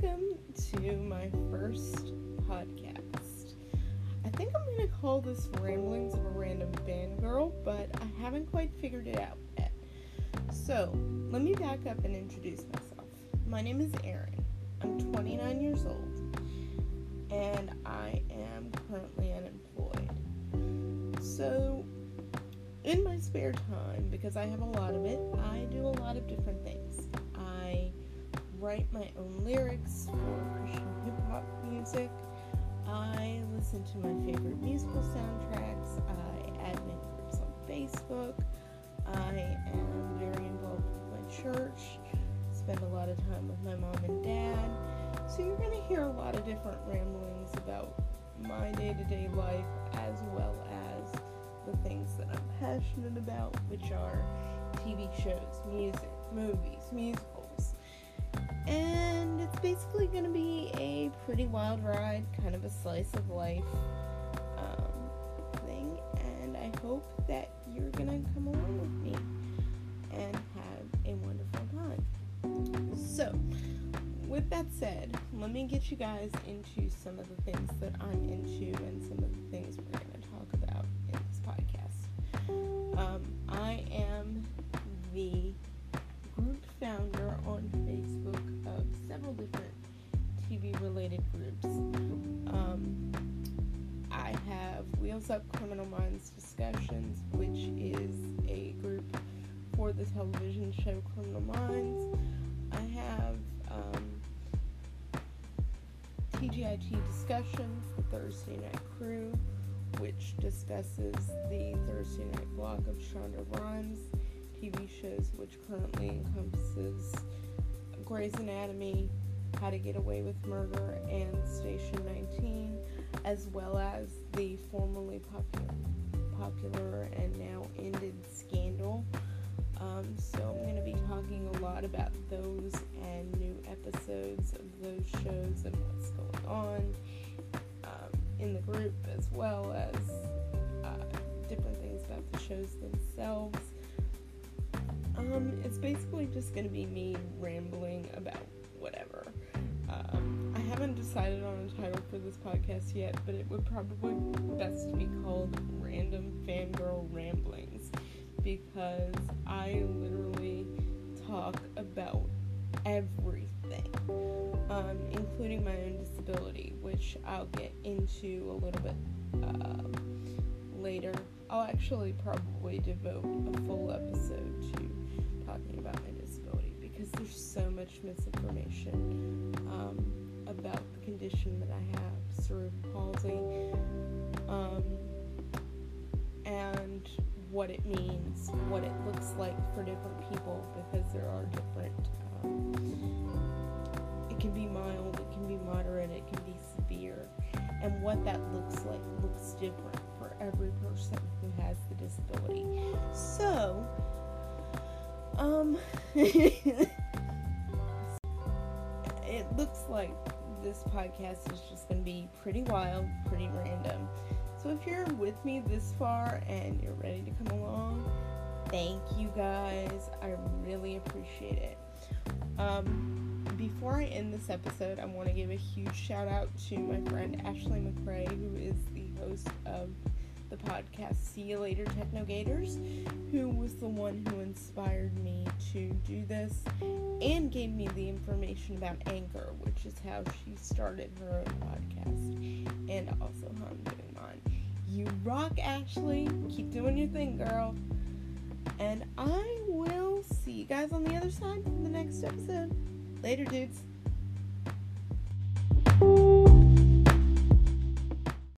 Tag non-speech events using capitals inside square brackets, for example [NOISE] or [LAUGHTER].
welcome to my first podcast. I think I'm going to call this Ramblings of a Random Fangirl, but I haven't quite figured it out yet. So, let me back up and introduce myself. My name is Erin. I'm 29 years old, and I am currently unemployed. So, in my spare time, because I have a lot of it, I do a lot of different things. I write my own lyrics for Christian hip hop music. I listen to my favorite musical soundtracks. I admin groups on Facebook. I am very involved with my church. Spend a lot of time with my mom and dad. So you're going to hear a lot of different ramblings about my day to day life as well as the things that I'm passionate about, which are TV shows, music, movies, musicals. Basically going to be a pretty wild ride, kind of a slice of life um, thing. And I hope that you're going to come along with me and have a wonderful time. So, with that said, let me get you guys into some of the things that I'm into and some of the things we're going to talk about in this podcast. Um, Wheels Up Criminal Minds Discussions, which is a group for the television show Criminal Minds. I have um, TGIT Discussions, the Thursday Night Crew, which discusses the Thursday night block of Shonda Rhimes TV shows, which currently encompasses Grey's Anatomy, How to Get Away with Murder, and Station 19, as well as the formerly popular, popular and now ended Scandal. Um, so I'm going to be talking a lot about those and new episodes of those shows and what's going on um, in the group, as well as uh, different things about the shows themselves. Um, it's basically just going to be me rambling about haven't decided on a title for this podcast yet, but it would probably best be called Random Fangirl Ramblings because I literally talk about everything, um, including my own disability, which I'll get into a little bit um, later. I'll actually probably devote a full episode to talking about my disability because there's so much misinformation um, about the condition that I have, cerebral palsy, um, and what it means, what it looks like for different people because there are different. Um, it can be mild, it can be moderate, it can be severe, and what that looks like looks different for every person who has the disability. So, um, [LAUGHS] it looks like this podcast is just going to be pretty wild, pretty random. So if you're with me this far and you're ready to come along, thank you guys. I really appreciate it. Um, before I end this episode, I want to give a huge shout out to my friend Ashley McRae, who is the host of the podcast See You Later Technogators, who was the one who inspired me to do this and gave me the information about Anchor, which is how she started her own podcast, and also how I'm doing mine. You rock, Ashley. Keep doing your thing, girl. And I will see you guys on the other side for the next episode. Later, dudes.